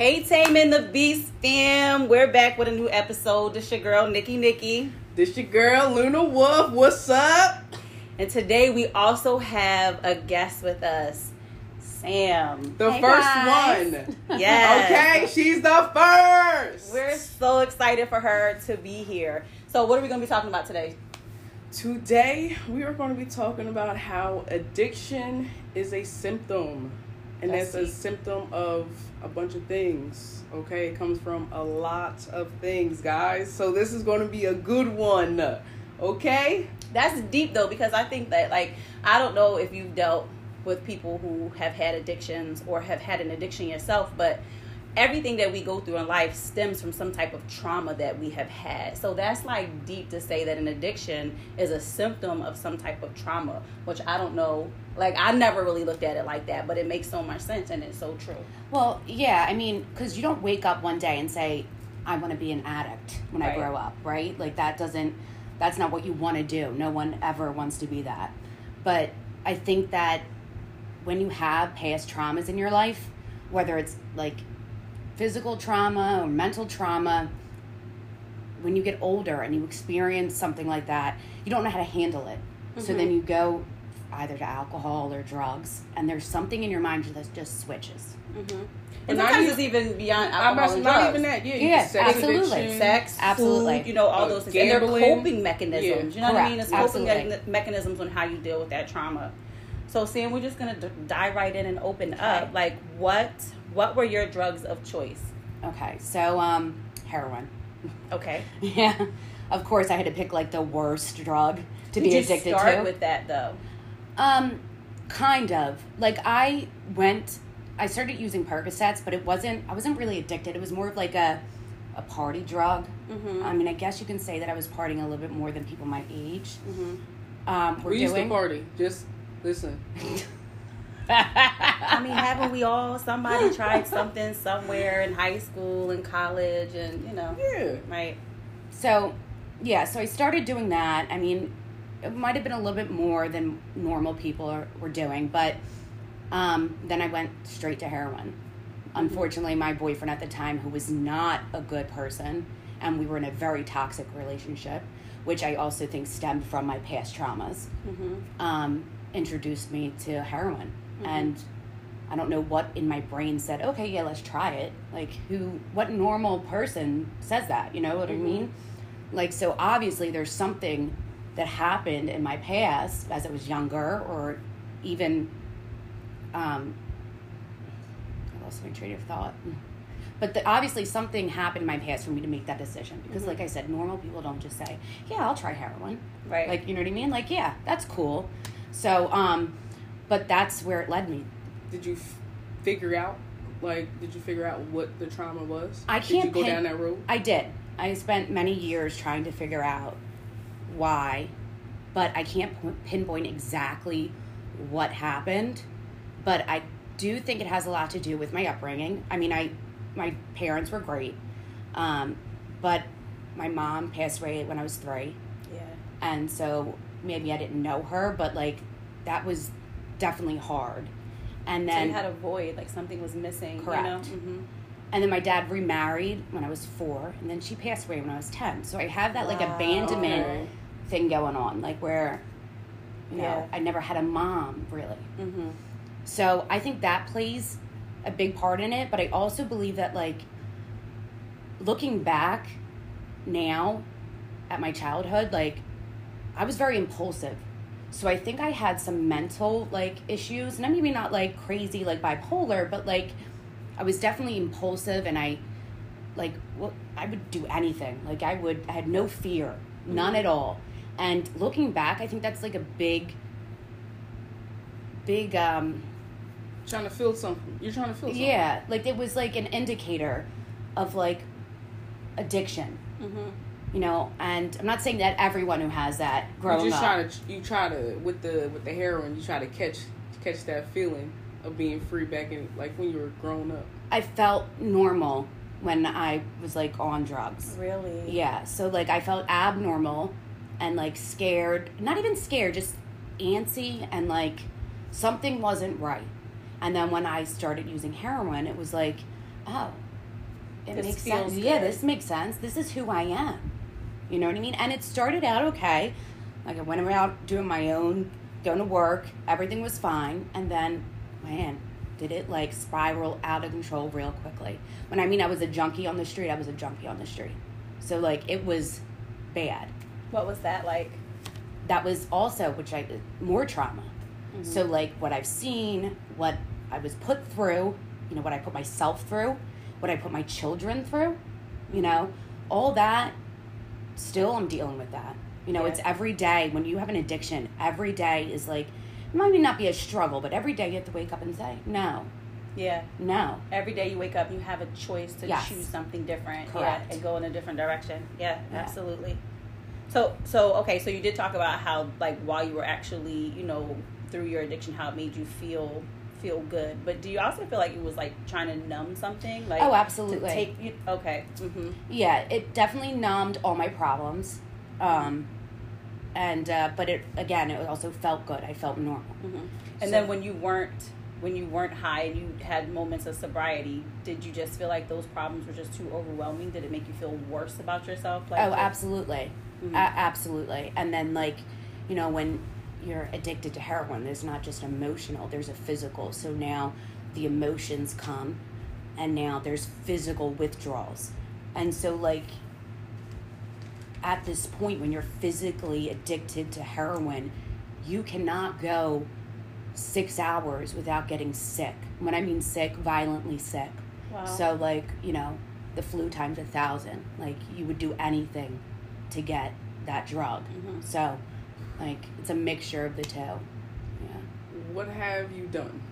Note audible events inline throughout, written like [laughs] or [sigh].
Hey, Tame and the Beast fam. We're back with a new episode. This your girl, Nikki Nikki. This your girl, Luna Wolf. What's up? And today we also have a guest with us, Sam. The Hey, first guys. one. [laughs] Yes. Okay, she's the first. We're so excited for her to be here. So, what are we going to be talking about today? Today, we are going to be talking about how addiction is a symptom. And That's that's a symptom of a bunch of things. Okay, it comes from a lot of things, guys. So, this is going to be a good one. Okay? That's deep though, because I think that, like, I don't know if you've dealt with people who have had addictions or have had an addiction yourself, but everything that we go through in life stems from some type of trauma that we have had. So that's like deep to say that an addiction is a symptom of some type of trauma, which I don't know. Like, I never really looked at it like that, but it makes so much sense and it's so true. Well, yeah, I mean, because you don't wake up one day and say, I want to be an addict when Right. I grow up, right? Like, that doesn't, that's not what you want to do. No one ever wants to be that. But I think that when you have past traumas in your life, whether it's like physical trauma or mental trauma, when you get older and you experience something like that, you don't know how to handle it. So Mhm. then you go either to alcohol or drugs, and there's something in your mind that just switches. Mm-hmm. And not sometimes even- it's even beyond alcohol about, and not drugs. even that. Yeah, you Yeah, can sex absolutely. sex, Absolutely. food, you know, all Uh, those things. And they're coping mechanisms. You know what I mean? It's coping Absolutely. mechanisms on how you deal with that trauma. So, Sam, we're just gonna d- dive right in and open up. Like, what what were your drugs of choice? Okay, so um, heroin. Okay, [laughs] Yeah, of course I had to pick like the worst drug to Did be you addicted start to. with that though? Um, kind of. Like I went, I started using Percocets, but it wasn't. I wasn't really addicted. It was more of like a a party drug. Mm-hmm. I mean, I guess you can say that I was partying a little bit more than people my age. mm-hmm. Um, we're We used to party. Just listen. [laughs] I mean, haven't we all? Somebody tried something somewhere in high school and college, and you know, Yeah. right? So, yeah, so I started doing that. I mean, it might have been a little bit more than normal people are, were doing, but um, then I went straight to heroin. Unfortunately, my boyfriend at the time, who was not a good person, and we were in a very toxic relationship, which I also think stemmed from my past traumas, Mm-hmm. um, introduced me to heroin. Mhm. And I don't know what in my brain said, okay, yeah, let's try it. Like, who, what normal person says that? You know what Mhm. I mean? Like, so obviously there's something that happened in my past as I was younger, or even, um, I lost my train of thought. But the, obviously something happened in my past for me to make that decision. Because, Mhm. like I said, normal people don't just say, yeah, I'll try heroin. Right. Like, you know what I mean? Like, yeah, that's cool. So, um, but that's where it led me. Did you f- figure out? Like, did you figure out what the trauma was? I Did you can't go pin- down that road? I did. I spent many years trying to figure out why, but I can't pinpoint exactly what happened. But I do think it has a lot to do with my upbringing. I mean, I my parents were great, um, but my mom passed away when I was three, yeah. and so maybe I didn't know her, but like that was definitely hard. And So then you had a void, like something was missing. Correct. You know? mm-hmm. And then my dad remarried when I was four, and then she passed away when I was 10. So I have that like Wow. abandonment Okay. Thing going on, like where, you know, Yeah. I never had a mom really. Mm-hmm. So I think that plays a big part in it, but I also believe that, like, looking back now at my childhood, like, I was very impulsive. So I think I had some mental, like, issues, and I'm maybe not like crazy, like bipolar, but like, I was definitely impulsive and I, like, well, I would do anything. Like, I would, I had no fear, none at all. And looking back, I think that's like a big, big, um, Trying to feel something. You're trying to feel something. yeah, like it was like an indicator of like addiction, Mm-hmm. you know. And I'm not saying that everyone who has that You growing just up. try to you try to with the with the heroin. You try to catch catch that feeling of being free back in like when you were growing up. I felt normal when I was like on drugs. Really? Yeah, so like I felt abnormal and like scared, not even scared, just antsy and like something wasn't right. And then when I started using heroin, it was like, oh, it This makes sense. Yeah, this makes sense. This is who I am. You know what I mean? And it started out okay. Like I went around doing my own, going to work. Everything was fine, and then, man, did it like spiral out of control real quickly. When I mean I was a junkie on the street, I was a junkie on the street. So like it was bad. What was that like? That was also which I more trauma. So mm-hmm. like what I've seen, what I was put through, you know, what I put myself through, what I put my children through, you know, all that still I'm dealing with that. You know, Yeah. it's every day when you have an addiction, every day is like it might not be a struggle, but every day you have to wake up and say, No, Yeah. no. Every day you wake up, you have a choice to Yes. choose something different. Correct. Yeah, and go in a different direction. Yeah, Yeah. absolutely. So, so okay, so you did talk about how, like, while you were actually, you know, through your addiction, how it made you feel feel good. But do you also feel like it was like trying to numb something? Like, Oh, absolutely. take you, okay. Mm-hmm. Yeah, it definitely numbed all my problems. Um and uh but it again it also felt good. I felt normal. Mm-hmm. And So- then when you weren't when you weren't high and you had moments of sobriety, did you just feel like those problems were just too overwhelming? Did it make you feel worse about yourself? Like, oh, absolutely. Mhm. A- absolutely. And then like, you know, when you're addicted to heroin, there's not just emotional, there's a physical. So now the emotions come and now there's physical withdrawals. And so like at this point when you're physically addicted to heroin, you cannot go 6 hours without getting sick. When I mean sick, violently sick. Wow. So like, you know, the flu times a thousand. Like you would do anything to get that drug. Mhm. So like it's a mixture of the two. Yeah. What have you done?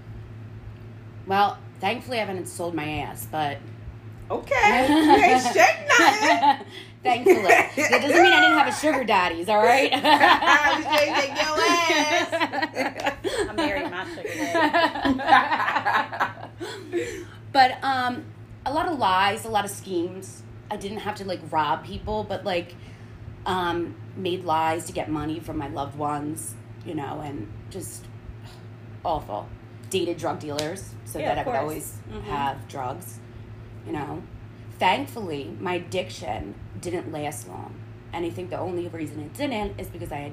Well, thankfully I haven't sold my ass, but Okay, you ain't shake nothing. [laughs] thankfully. [laughs] That doesn't mean I didn't have a sugar daddies, all right? You shake your ass. [laughs] I married my sugar daddy. but um a lot of lies, a lot of schemes. I didn't have to like rob people, but like um made lies to get money from my loved ones, you know, and just awful. Dated drug dealers so Yeah, that I course. always Mhm. have drugs, you know. Thankfully, my addiction didn't last long. And I think the only reason it didn't is because I had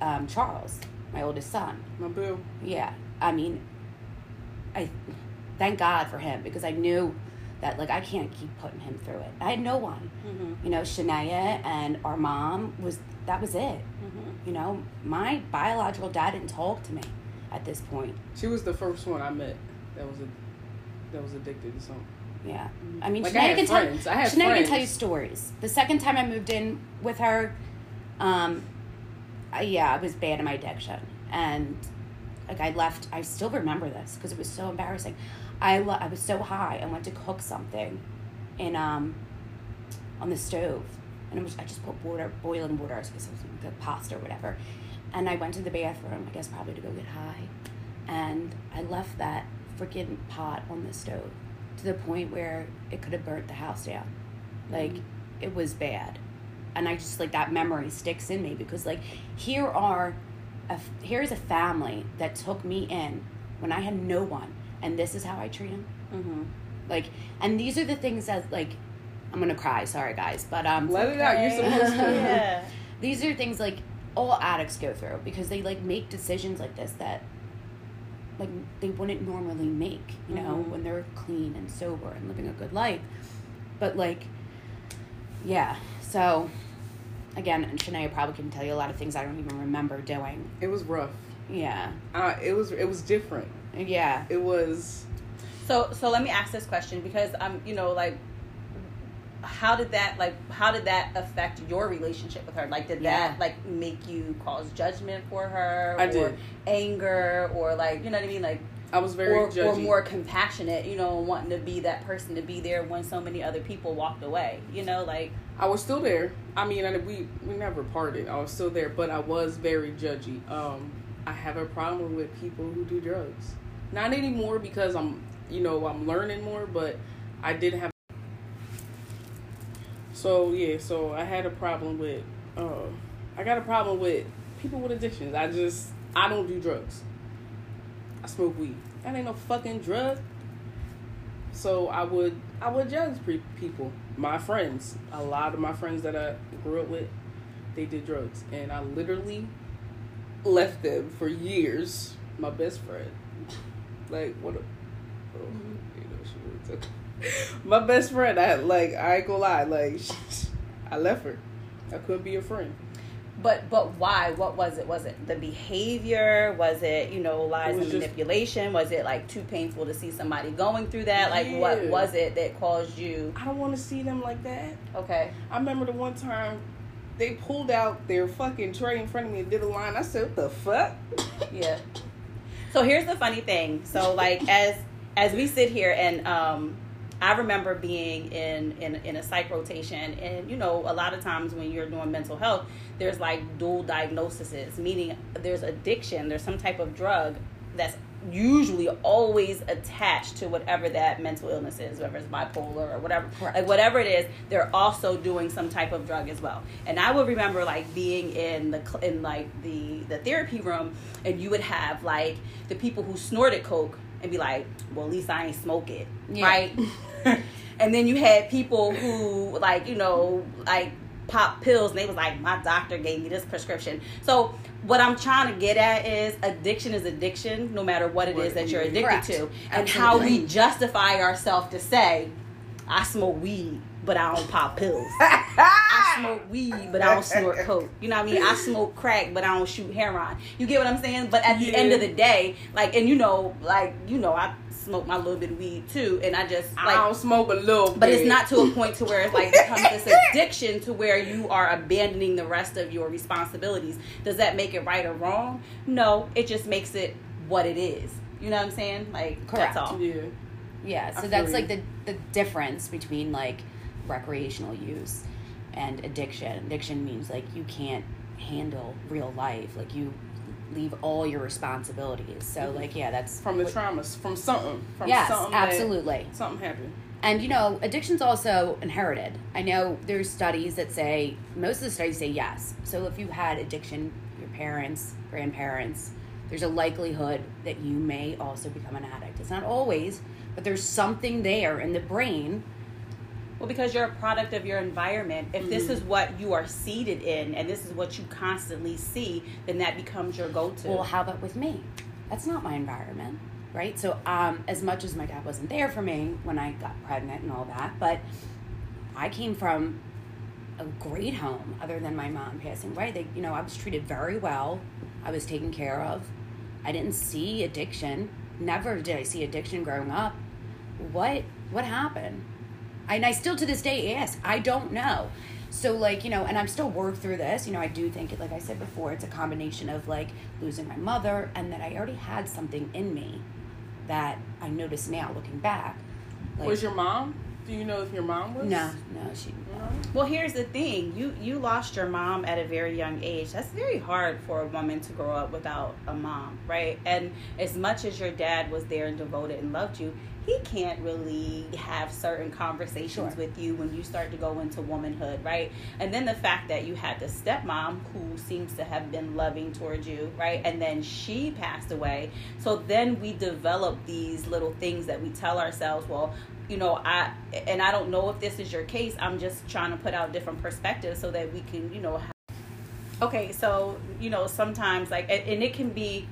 um, Charles, my oldest son. My boo. Yeah, I mean, I thank God for him because I knew that like I can't keep putting him through it. I had no one, Mm-hmm. you know. Shania and our mom was that was it. Mm-hmm. You know, my biological dad didn't talk to me at this point. She was the first one I met that was a that was addicted to something. Yeah, I mean, Like, I can friends. tell I Shania can tell you stories. The second time I moved in with her, um, I, yeah, I was bad in my addiction, and like I left. I still remember this because it was so embarrassing. I le- I was so high. I went to cook something, in um, on the stove, and it was I just put water, boiling water, I guess it was the pasta or whatever, and I went to the bathroom. I guess probably to go get high, and I left that freaking pot on the stove to the point where it could have burnt the house down. Like it was bad. And I just like that memory sticks in me because like here are a, here's a family that took me in when I had no one and this is how I treat them. Mm-hmm. Like and these are the things that like I'm going to cry, sorry guys, but um Let it out. You're supposed to. [laughs] yeah. these are things like all addicts go through because they like make decisions like this that like they wouldn't normally make you know Mhm. when they're clean and sober and living a good life but like yeah so again and Shania probably can tell you a lot of things I don't even remember doing It was rough. yeah Uh, it was it was different. yeah It was So so let me ask this question because I'm you know like how did that like how did that affect your relationship with her like did Yeah. that like make you cause judgment for her I or did. anger or like you know what i mean like I was very or, or more compassionate you know wanting to be that person to be there when so many other people walked away you know like I was still there. I mean, I, we we never parted. I was still there, but I was very judgy. Um, I have a problem with people who do drugs. Not anymore because I'm, you know, I'm learning more. But I did have. So yeah, so I had a problem with. Uh, I got a problem with people with addictions. I just I don't do drugs. I smoke weed. That ain't no fucking drug. So I would I would judge pre- people, my friends. A lot of my friends that I grew up with, they did drugs, and I literally left them for years. My best friend, like what? A, oh, you know, she really took- [laughs] my best friend. I like I ain't gonna lie, like [laughs] I left her. I couldn't be a friend. But but why? What was it? Was it the behavior? Was it you know lies and just- manipulation? Was it like too painful to see somebody going through that? Like what was it that caused you? I don't want to see them like that. Okay, I remember the one time they pulled out their fucking tray in front of me and did a line. I said, "What the fuck?" [laughs] yeah. So here's the funny thing. So like as as we sit here and um I remember being in, in in a psych rotation and you know a lot of times when you're doing mental health there's like dual diagnoses meaning there's addiction there's some type of drug that's usually always attached to whatever that mental illness is whether it's bipolar or whatever Correct. like whatever it is they're also doing some type of drug as well and i would remember like being in the in like the the therapy room and you would have like the people who snorted coke and be like well at least i ain't smoke it Yeah. right [laughs] [laughs] and then you had people who like you know like pop pills and they was like my doctor gave me this prescription. So what i'm trying to get at is addiction is addiction no matter what it is that you're addicted Correct. to. And how we justify ourselves to say i smoke weed but i don't pop pills [laughs] I smoke weed, but I don't snort coke. You know what I mean? I smoke crack, but I don't shoot heroin. You get what I'm saying? But at the end of the day, like, and you know, like, you know, I smoke my little bit of weed too, and I just I like, don't smoke a little, but it's not to a point to where it's like becomes this [laughs] addiction to where you are abandoning the rest of your responsibilities. Does that make it right or wrong? No, it just makes it what it is. You know what I'm saying? Like, Correct. that's all. Yeah, Yeah, so that's you. like the the difference between like recreational use and addiction. Addiction means like you can't handle real life. Like you leave all your responsibilities. So mm-hmm. like yeah, that's from the what- traumas, from something, from Yes, something that- absolutely. something happened. And you know, addiction's also inherited. I know there's studies that say most of the studies say yes. So if you had addiction, your parents, grandparents, there's a likelihood that you may also become an addict. It's not always, but there's something there in the brain. Well, because you're a product of your environment. If this Mm-hmm. is what you are seated in and this is what you constantly see, then that becomes your go to. Well, how about with me? That's not my environment, right? So, um, as much as my dad wasn't there for me when I got pregnant and all that, but I came from a great home, other than my mom passing away. They, you know, I was treated very well. I was taken care of. I didn't see addiction. Never did I see addiction growing up. What what happened? And I still to this day ask. I don't know. So like you know, and I'm still work through this. You know, I do think it. Like I said before, it's a combination of like losing my mother, and that I already had something in me that I notice now looking back. Like, was your mom? Do you know if your mom was? no, no, she. No? Well, here's the thing. You you lost your mom at a very young age. That's very hard for a woman to grow up without a mom, right? And as much as your dad was there and devoted and loved you, he can't really have certain conversations Sure. with you when you start to go into womanhood, right? And then the fact that you had the stepmom who seems to have been loving towards you, right? And then she passed away. So then we develop these little things that we tell ourselves, well, you know, I and I don't know if this is your case. I'm just trying to put out different perspectives so that we can, you know, have, okay, so, you know, sometimes like and, and it can be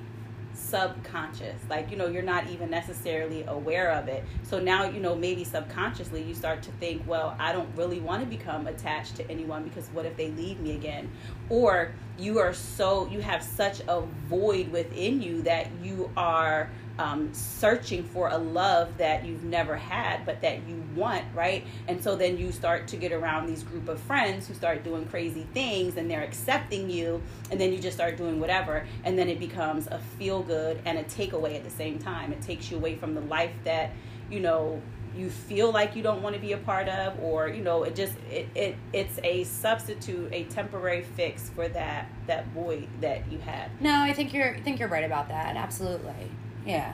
subconscious. Like you know you're not even necessarily aware of it. So now you know maybe subconsciously you start to think well i don't really want to become attached to anyone because what if they leave me again? Or you are so you have such a void within you that you are um, searching for a love that you've never had but that you want right and so then you start to get around these group of friends who start doing crazy things and they're accepting you and then you just start doing whatever and then it becomes a feel good and a takeaway at the same time it takes you away from the life that you know you feel like you don't want to be a part of or you know it just it, it it's a substitute a temporary fix for that that void that you had No, I think you're I think you're right about that. Absolutely. Yeah.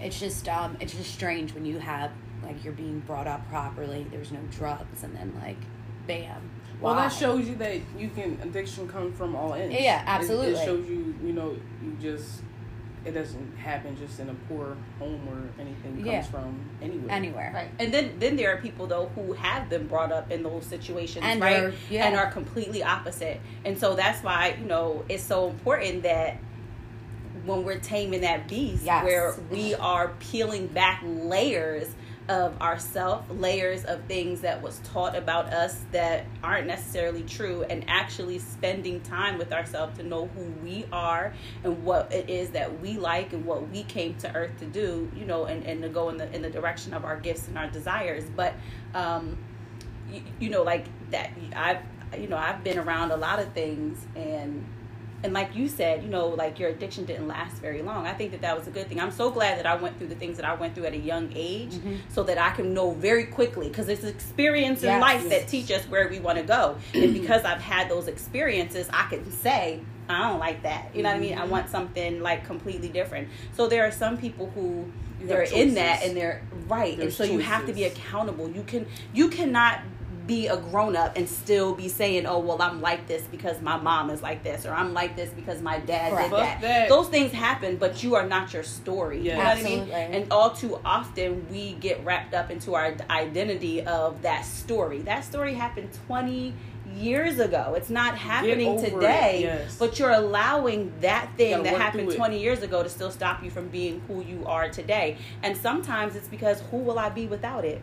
It's just um it's just strange when you have like you're being brought up properly, there's no drugs and then like bam. Well, that shows you that you can addiction come from all ends. Yeah, It- absolutely. It, shows you, you know, you just it doesn't happen just in a poor home or anything comes Yeah. from anywhere. Anywhere. Right. And then then there are people though who have been brought up in those situations, And right? are- yeah. And are completely opposite. And so that's why, you know, it's so important that when we're taming that beast Yes. where we are peeling back layers of ourself, layers of things that was taught about us that aren't necessarily true and actually spending time with ourselves to know who we are and what it is that we like and what we came to earth to do, you know, and, and to go in the in the direction of our gifts and our desires. But um you, you know, like that I've you know, I've been around a lot of things and and like you said, you know, like your addiction didn't last very long. I think that that was a good thing. I'm so glad that I went through the things that I went through at a young age, so that I can know very quickly because it's experience in Yes. life that teach us where we want to go. and [clears throat] because I've had those experiences, I can say I don't like that. You know what I mean? I want something like completely different. So there are some people who they're in that and they're right, and There's so you have to be accountable. You can you cannot be a grown up and still be saying, "Oh, well, I'm like this because my mom is like this, or I'm like this because my dad Correct. did that. that. Those things happen, but you are not your story. You Yeah. know what I mean? Absolutely. And all too often, we get wrapped up into our identity of that story. That story happened 20 years ago. It's not happening today, yes. but you're allowing that thing that happened 20 years ago to still stop you from being who you are today. And sometimes it's because who will I be without it?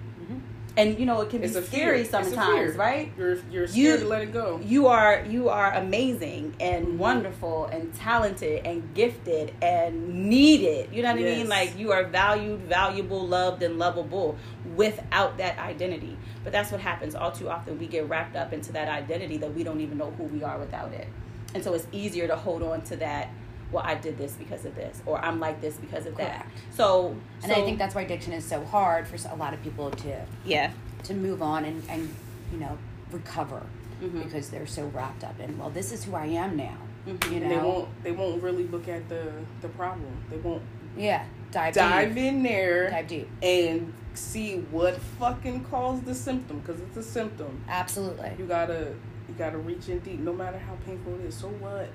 And you know, it can It's be a fear. scary It's a sometimes, fear. right? You're you're scared You- to let it go. you are you are amazing and Mhm. wonderful and talented and gifted and needed. You know what I mean? Like you are valued, valuable, loved, and lovable without that identity. But that's what happens all too often. We get wrapped up into that identity that we don't even know who we are without it. And so it's easier to hold on to that. Well, I did this because of this, or I'm like this because of that. So, And so- I think that's why addiction is so hard for a lot of people to yeah, to move on and, and you know recover Mhm. because they're so wrapped up in well this is who I am now Mhm. you And they won't they won't really look at the the problem. They won't yeah dive dive deep in there dive deep and see what fucking caused the symptom because it's a symptom. absolutely You gotta you gotta reach in deep, no matter how painful it is. So what?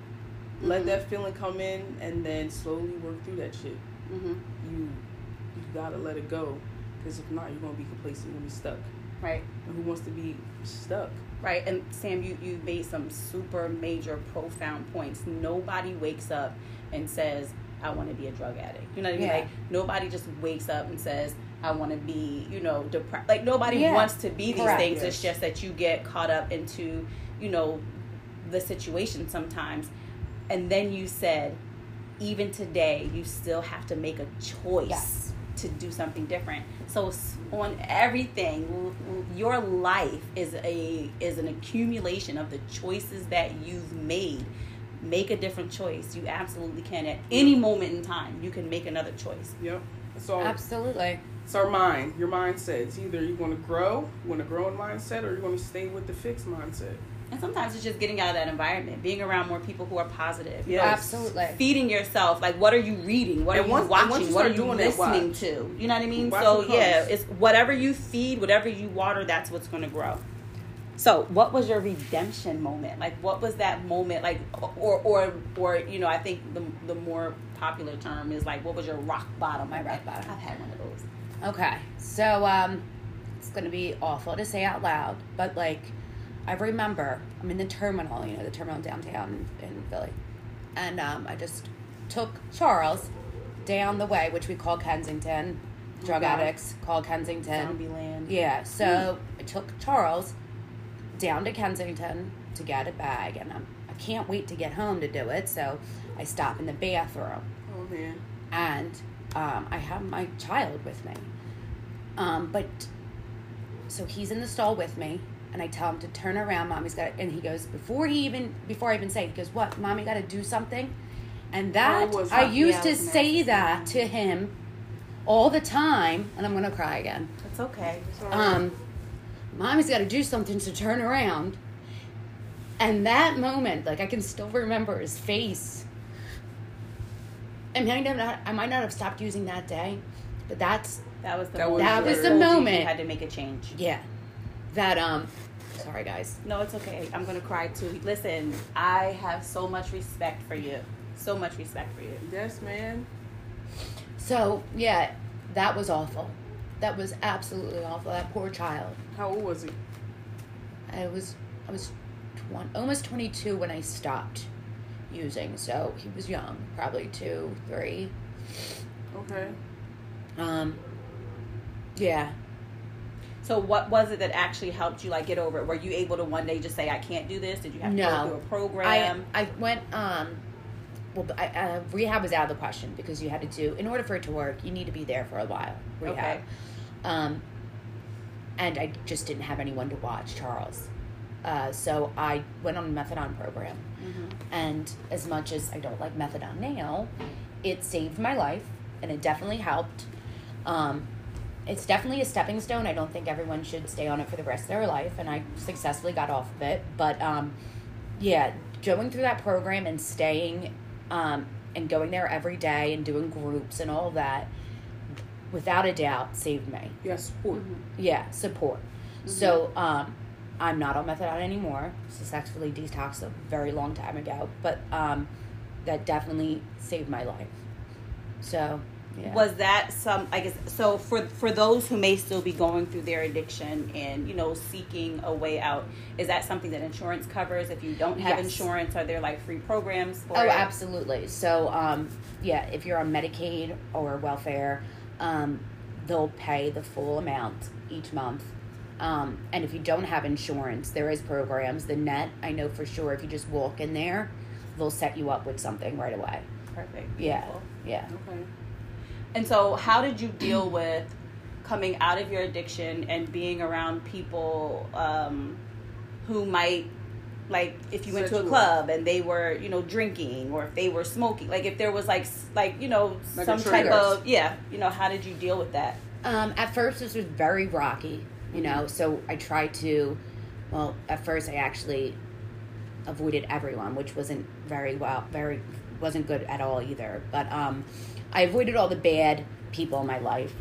Let Mhm. that feeling come in and then slowly work through that shit. hmm You you gotta let it go because if not, you're gonna be complacent. You're gonna be stuck. right. And who wants to be stuck? Right, and Sam, you you made some super major, profound points. Nobody wakes up and says, "I want to be a drug addict." You know what I mean? Yeah. Like nobody just wakes up and says, "I want to be," you know, depressed. Like nobody Yeah. wants to be these Correct. things. Yes. It's just that you get caught up into, you know, the situation sometimes, and then you said, even today, you still have to make a choice Yes. to do something different. So on everything, l- l- your life is a is an accumulation of the choices that you've made. Make a different choice. You absolutely can at any moment in time. You can make another choice. Yep. It's all absolutely it's our mind. Your mindset. It's either you want to grow, you want to grow in mindset, or you want to stay with the fixed mindset. And sometimes it's just getting out of that environment, being around more people who are positive. Yeah, absolutely. feeding yourself like what are you reading? What are once- you watching? you what are you doing that, listening watch. to? You know what i mean? Watch so yeah it's whatever you feed whatever you water that's what's going to grow. So what was your redemption moment? Like what was that moment like or or or you know i think the the more popular term is like what was your rock bottom? My rock bottom. i've had one of those. Okay, so um, it's gonna be awful to say out loud, but like, I remember I'm in the terminal, you know, the terminal downtown in Philly, and um, I just took Charles down the way, which we call Kensington. Drug Okay. addicts call Kensington. zombie land Yeah, so I took Charles down to Kensington to get a bag, and I'm, I can't wait to get home to do it. So I stop in the bathroom Oh man. and um, I have my child with me. Um, but so he's in the stall with me, and I tell him to turn around. Mommy's got, it. and he goes before he even before I even say, it, he goes, "What? Mommy got to do something." And that Oh, I used to say that to him all the time, and I'm gonna cry again. it's okay Um, Mommy's got to do something to turn around. And that moment, like I can still remember his face. I might not, I might not have stopped using that day, but that's that was the That moment was- That was the you moment. had to make a change yeah. That um, sorry guys. No, it's okay. I'm gonna cry too. Listen, I have so much respect for you. So much respect for you. Yes, man. So yeah, that was awful. That was absolutely awful. That poor child. How old was he? I was I was twen- almost 22 when I stopped using. So he was young, probably two, three. Okay. Um, yeah. So what was it that actually helped you like get over it? Were you able to one day just say I can't do this? Did you have to go through a program? I I went um. Well, I, uh, rehab was out of the question because you had to do in order for it to work. You need to be there for a while. Rehab. Okay. Um, and I just didn't have anyone to watch Charles. Uh, so I went on a methadone program. Mhm. And as much as I don't like methadone now, it saved my life and it definitely helped. Um, it's definitely a stepping stone. I don't think everyone should stay on it for the rest of their life, and I successfully got off of it. But um, yeah, going through that program and staying um, and going there every day and doing groups and all that, without a doubt, saved me. Yeah, support. Yeah, support. So um, I'm not on methadone anymore. Successfully detoxed a very long time ago, but um, that definitely saved my life. So yeah. Was that some? I guess so. For for those who may still be going through their addiction and you know seeking a way out, is that something that insurance covers? If you don't have Yes. insurance, are there like free programs for Oh, it? absolutely. So, um, yeah, if you're on Medicaid or welfare, um, they'll pay the full amount each month. Um, and if you don't have insurance, there is programs. The net, I know for sure, if you just walk in there, they'll set you up with something right away. Perfect. Yeah, yeah. Okay. And so, how did you deal with coming out of your addiction and being around people um, who might, like, if you went to a club and they were, you know, drinking, or if they were smoking, like, if there was like, like, you know, Like some type of, yeah, you know, how did you deal with that? Um, at first, this was very rocky, you know. So I tried to. Well, at first, I actually avoided everyone, which wasn't very well, very wasn't good at all either. But um, I avoided all the bad people in my life,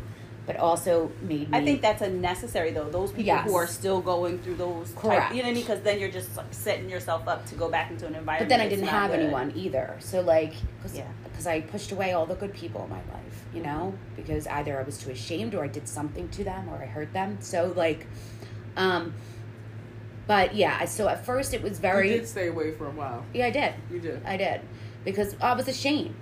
but also made me. I think that's a necessary though. Those people Yes. who are still going through those, type, Correct. you know what I mean? Because then you're just like, setting yourself up to go back into an environment. But then I didn't have good. anyone either. So like, cause, Yeah. because I pushed away all the good people in my life, you know, because either I was too ashamed or I did something to them or I hurt them. So like, um, but yeah, I so at first it was very You did stay away for a while. yeah I did You did. I did because I was ashamed.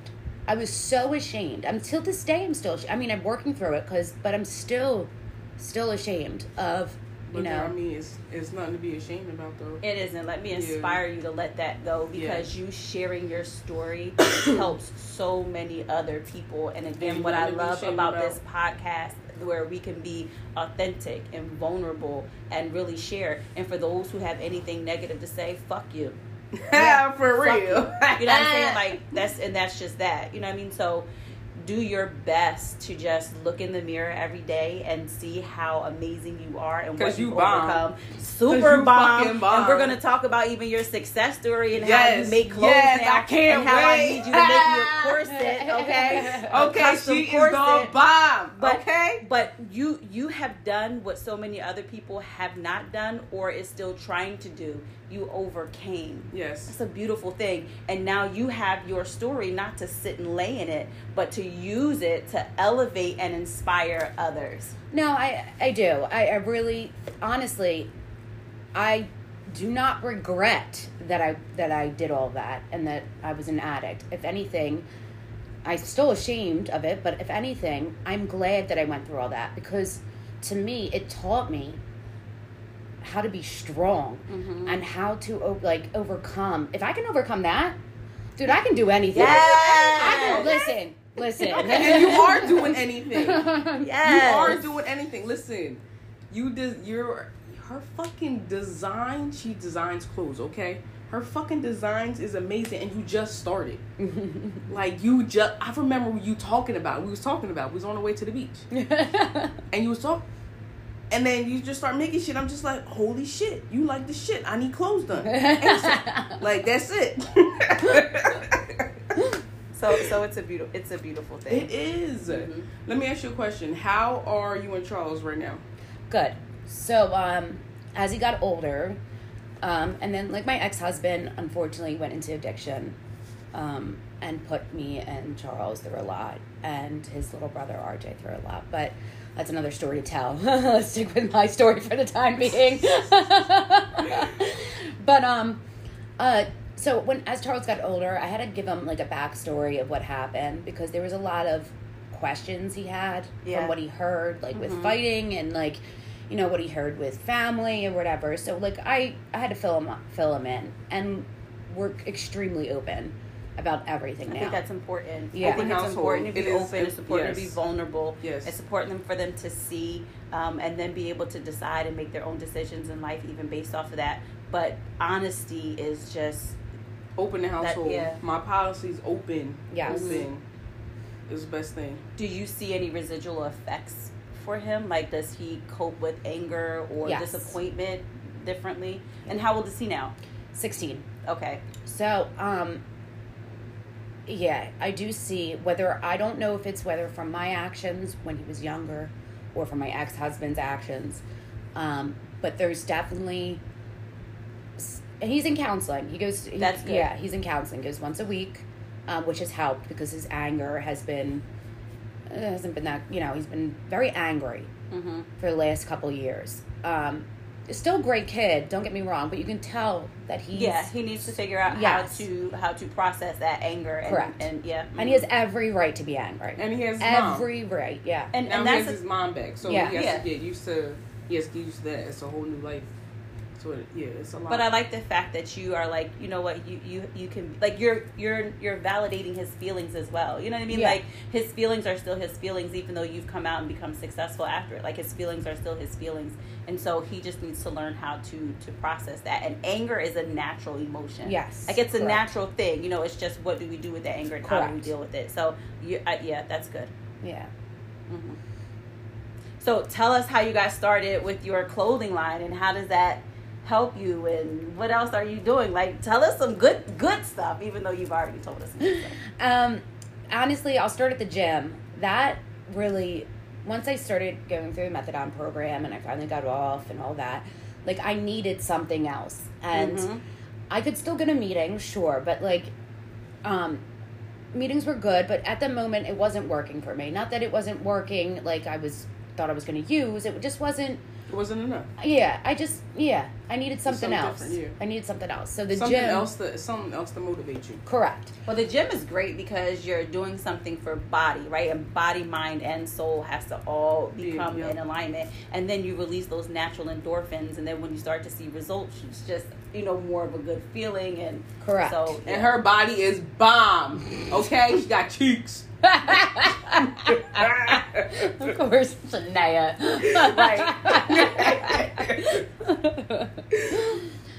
I was so ashamed. I'm Until this day, I'm still. I mean, I'm working through it because, but I'm still, still ashamed of, you But know. I mean, it's it's nothing to be ashamed about, though. It isn't. Let me Yeah. inspire you to let that go because you sharing your story [coughs] helps so many other people. And again, Ain't what I nothing to be love about about. this podcast where we can be authentic and vulnerable and really share. And for those who have anything negative to say, fuck you. Yeah, [laughs] for real. You. [laughs] you know what I'm saying? Like [laughs] that's and that's just that. You know what I mean? So do your best to just look in the mirror every day and see how amazing you are and what you bomb. overcome. Super bomb. bomb. And we're gonna talk about even your success story and how you make clothes yes, now I can't and how I wait. need you to make a corset, okay? Okay, she is gonna bomb. But okay. but you you have done what so many other people have not done or is still trying to do. You overcame. Yes. That's a beautiful thing. And now you have your story not to sit and lay in it, but to use it to elevate and inspire others. No, I I do. I, I really honestly I do not regret that I that I did all that and that I was an addict. If anything, I'm still ashamed of it, but if anything, I'm glad that I went through all that because to me it taught me how to be strong mm-hmm. and how to like overcome. If I can overcome that, dude, I can do anything. I can listen. Listen. [laughs] and you are doing anything. [laughs] Yes. You are doing anything. Listen, you did. You're her fucking design. She designs clothes. Okay, her fucking designs is amazing, and you just started. [laughs] like you just. I remember you talking about. We was talking about. We was on the way to the beach, and you was talking. And then you just start making shit. I'm just like, holy shit, you like the shit. I need clothes done. [laughs] Like that's it. [laughs] So so it's a beautiful it's a beautiful thing. it is. Mhm. Let me ask you a question. How are you and Charles right now? Good. So, um, as he got older, um, and then like my ex husband unfortunately went into addiction. Um, and put me and Charles through a lot, and his little brother RJ through a lot. But that's another story to tell. [laughs] Let's stick with my story for the time being. [laughs] but um, uh, so when as Charles got older, I had to give him like a backstory of what happened because there was a lot of questions he had Yeah. from what he heard, like Mhm. with fighting and like you know what he heard with family or whatever. So like I I had to fill him fill him in, and we're extremely open about everything I think that's important. Yeah. I think it's important to be It is- open. it- It's important to be vulnerable. Yes. It's important for them to see um, and then be able to decide and make their own decisions in life, even based off of that. But honesty is just Open the household. yeah. My policy's open. Yes. Open is the best thing. do you see any residual effects for him? Like, does he cope with anger or Yes. disappointment differently? And how old is he now? sixteen. Okay. So, um, yeah, I do see whether I don't know if it's whether from my actions when he was younger or from my ex husband's actions, um, but there's definitely. He's in counseling. He goes. he- That's good. Yeah, he's in counseling. Goes once a week, um, which has helped because his anger has been hasn't been that you know he's been very angry Mm-hmm. for the last couple of years. Um, still a great kid. Don't get me wrong, but you can tell that he's Yeah, he needs to figure out Yes. how to how to process that anger. And, Correct. And yeah, and he has every right to be angry. And he has his mom. every right, yeah. and Now and he that's has his mom back, so Yeah. he has Yeah. to get used to. He has to get used to that. It's a whole new life. So it, yeah, it's a lot. But I like the fact that you are like, you know what, you you you can like you're you're you're validating his feelings as well. You know what I mean? Yeah. Like his feelings are still his feelings, even though you've come out and become successful after it. Like his feelings are still his feelings, and so he just needs to learn how to to process that. And anger is a natural emotion. Yes, like it's a correct. natural thing. You know, it's just what do we do with the anger and how do we deal with it. So you, I, yeah, that's good. yeah. hmm So tell us how you guys started with your clothing line and how does that help you and what else are you doing? Like tell us some good good stuff, even though you've already told us. Some good stuff. [laughs] Um, honestly, I'll start at the gym. That really, once I started going through the methadone program and I finally got off and all that, like I needed something else, and Mhm. I could still get a meeting sure, but like, um, meetings were good, but at the moment it wasn't working for me. Not that it wasn't working like I was thought I was going to use. It just wasn't. It wasn't enough. Yeah, I just yeah, I needed something, something else. different, yeah. I needed something else. So the something gym, else to something else to motivate you. correct. Well, the gym is great because you're doing something for body, right? And body, mind, and soul has to all Yeah, become yeah. in alignment. And then you release those natural endorphins, and then when you start to see results, it's just you know more of a good feeling. And Correct. So And her body is bomb. Okay, she got cheeks. Of course, Shania.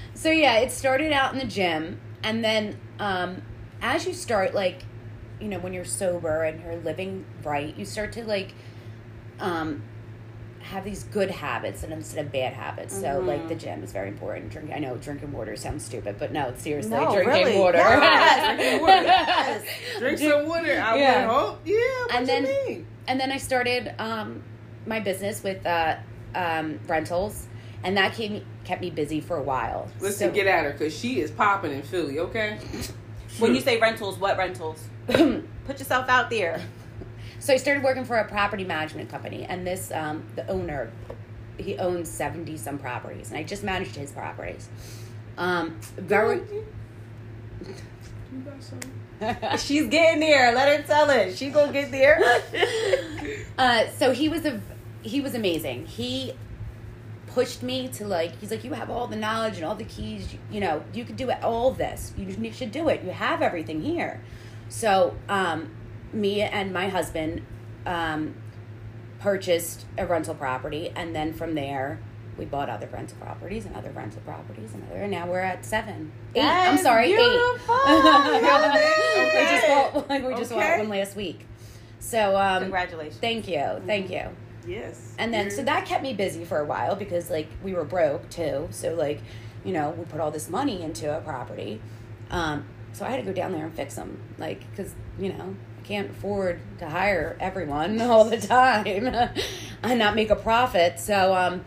[laughs] so yeah, it started out in the gym, and then um, as you start, like, you know, when you're sober and you're living right, you start to like um, have these good habits and instead of bad habits. So Mhm. like the gym is very important. Drink. I know drinking water sounds stupid, but no, seriously, No, drinking really. water. Yes, [laughs] drinking water. Yes. [laughs] Drink some water. I Yeah. would hope. Yeah. What And you then- mean? and then I started um, my business with uh, um, rentals, and that kept me, kept me busy for a while. Listen, So- get at her because she is popping in Philly. Okay. [laughs] When you say rentals, what rentals? Put yourself out there. So I started working for a property management company, and this um, the owner, he owns seventy some properties, and I just managed his properties. Um, very. You got some? [laughs] She's getting there. Let her tell it. She gonna get there. [laughs] uh, so he was a he was amazing. He pushed me to like he's like you have all the knowledge and all the keys. You, you know you could do it, all this. You, you should do it. You have everything here. So um, me and my husband um, purchased a rental property, and then from there. We bought other rental properties and other rental properties and other, and now we're at seven, eight. That I'm sorry, beautiful. [laughs] eight. We just bought, we just Okay. bought one last week. So um, Congratulations. Thank you, thank you. Yes. And then so that kept me busy for a while because like we were broke too. So like, you know, we put all this money into a property. Um, so I had to go down there and fix them, like because you know can't afford to hire everyone [laughs] all the time [laughs] and not make a profit. So um,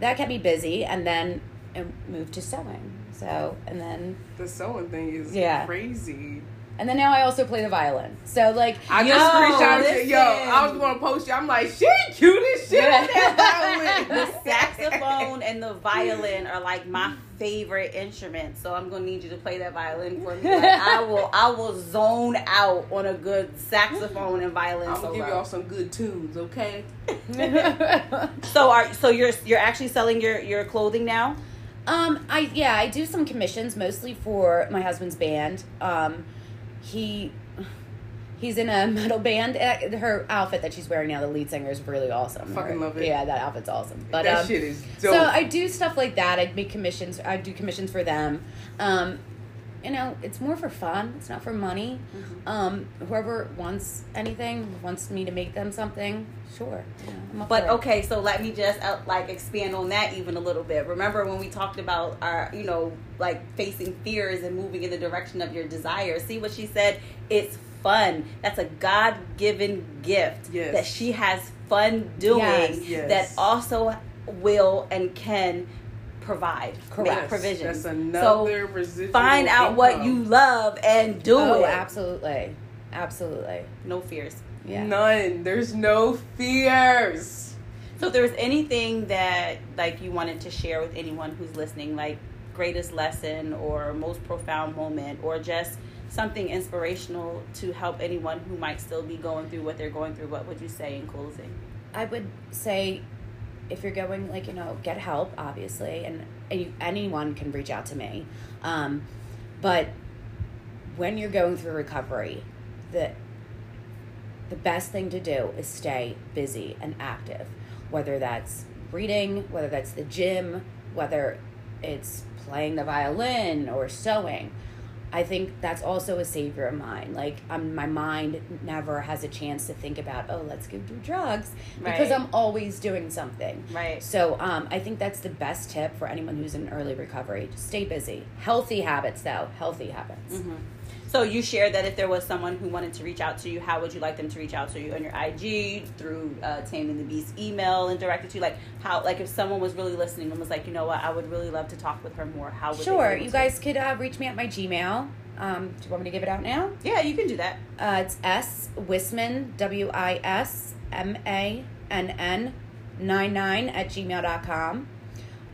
that kept me busy, and then I moved to sewing. So and then the sewing thing is Yeah. crazy. And then now I also play the violin. So like I Yo, just screenshotted it. Yo. I was gonna post you. I'm like, she cute as shit. on that the saxophone and the violin are like my favorite instruments. So I'm gonna need you to play that violin for me. Like, I [laughs] will I will zone out on a good saxophone and violin I'm gonna solo. give y'all some good tunes, okay? [laughs] so are so you're you're actually selling your your clothing now? Um, I yeah, I do some commissions mostly for my husband's band. Um, he he's in a metal band. Uh, Her outfit that she's wearing now, the lead singer, is really awesome. Fucking love it. Yeah, that outfit's awesome. But that um, shit is dope. so I do stuff like that. I make commissions. I do commissions for them. Um, you know, it's more for fun. It's not for money. Mm-hmm. Um, whoever wants anything wants me to make them something. Sure. You know, I'm up But okay, so let me just uh, like expand on that even a little bit. Remember when we talked about our, you know, like facing fears and moving in the direction of your desire? See what she said? It's fun. That's a God given gift Yes. that she has fun doing Yes. Yes. that also will and can provide, Correct. make provisions. That's another so residual. find out what you love and do oh, it. absolutely, absolutely. No fears. Yeah. None. There's no fears. So if there was anything that like you wanted to share with anyone who's listening, like greatest lesson or most profound moment or just something inspirational to help anyone who might still be going through what they're going through, what would you say in closing? I would say if you're going like you know get help obviously and any, anyone can reach out to me. Um, but when you're going through recovery the the best thing to do is stay busy and active whether that's reading whether that's the gym whether it's playing the violin or sewing I think that's also a savior of mine. Like, um, my mind never has a chance to think about, oh, let's go do drugs, because Right. I'm always doing something. Right. So, um, I think that's the best tip for anyone who's in early recovery. Just stay busy. Healthy habits, though. Healthy habits. Mm-hmm. So you shared that if there was someone who wanted to reach out to you, how would you like them to reach out to you on your IG through uh, Taming the Beast email and directed to you? Like how, like if someone was really listening and was like, you know what, I would really love to talk with her more. How would Sure. You to? guys could uh, reach me at my Gmail. Um, do you want me to give it out now? Yeah, you can do that. Uh, it's S Wismann, W I S M A N N 99 at gmail.com.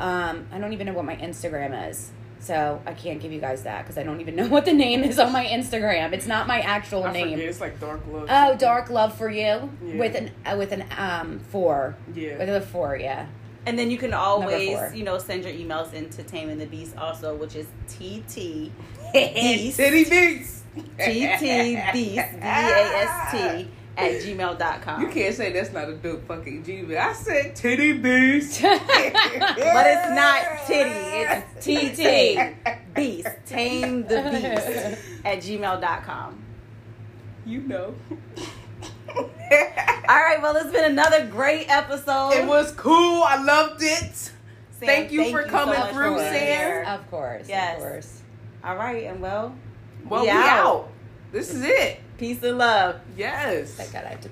Um, I don't even know what my Instagram is. So I can't give you guys that because I don't even [laughs] know what the name is on my Instagram. It's not my actual I name. forget. It's like dark love. Oh, dark love for you Yeah. with an uh, with an um four Yeah. with a four. Yeah. And then you can always, you know, send your emails into Taming the Beast also, which is [laughs] TT Beast. Titty beats. TT Beast B E A S T [laughs] at gmail.com. You can't say that's not a dope fucking G, but I said titty beast. [laughs] But it's not titty, it's TT Beast. Tame the Beast [laughs] at gmail.com. you know. [laughs] All right, well, it's been another great episode. It was cool. I loved it. Sam, thank you for so coming much through, for Sam. Of course. Yes. Of course. All right, and well, Well, We we out. out. This is it. Peace and love. Yes. Thank God I have to.